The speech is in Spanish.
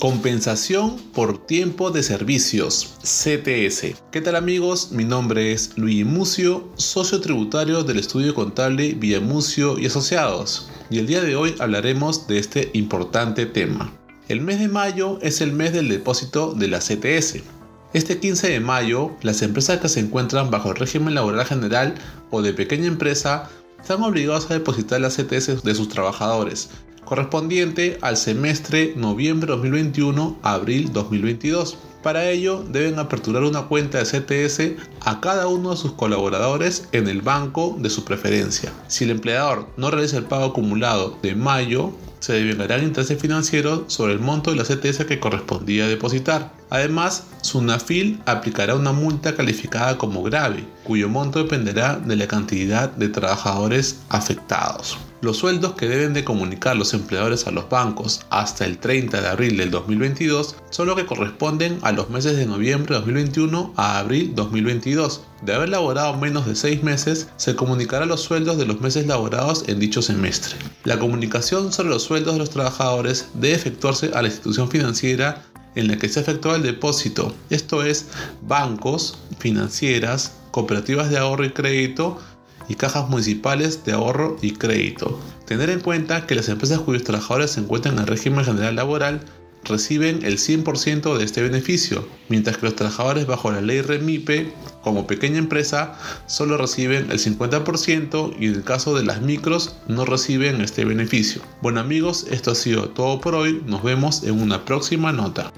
Compensación por tiempo de servicios, CTS. ¿Qué tal amigos? Mi nombre es Luis Mucio, socio tributario del estudio contable Villamucio y Asociados. Y el día de hoy hablaremos de este importante tema. El mes de mayo es el mes del depósito de la CTS. Este 15 de mayo, las empresas que se encuentran bajo el régimen laboral general o de pequeña empresa están obligados a depositar la CTS de sus trabajadores, correspondiente al semestre noviembre 2021 a abril 2022. Para ello, deben aperturar una cuenta de CTS a cada uno de sus colaboradores en el banco de su preferencia. Si el empleador no realiza el pago acumulado de mayo, se devengarán intereses financieros sobre el monto de la CTS que correspondía depositar. Además, Sunafil aplicará una multa calificada como grave, cuyo monto dependerá de la cantidad de trabajadores afectados. Los sueldos que deben de comunicar los empleadores a los bancos hasta el 30 de abril del 2022 son los que corresponden a los meses de noviembre de 2021 a abril 2022. De haber laborado menos de 6 meses, se comunicará los sueldos de los meses laborados en dicho semestre. La comunicación sobre los sueldos de los trabajadores debe efectuarse a la institución financiera en la que se efectúa el depósito, esto es bancos, financieras, cooperativas de ahorro y crédito y cajas municipales de ahorro y crédito. Tener en cuenta que las empresas cuyos trabajadores se encuentran en el régimen general laboral reciben el 100% de este beneficio, mientras que los trabajadores bajo la ley REMIPE, como pequeña empresa, solo reciben el 50% y en el caso de las micros no reciben este beneficio. Bueno amigos, esto ha sido todo por hoy, nos vemos en una próxima nota.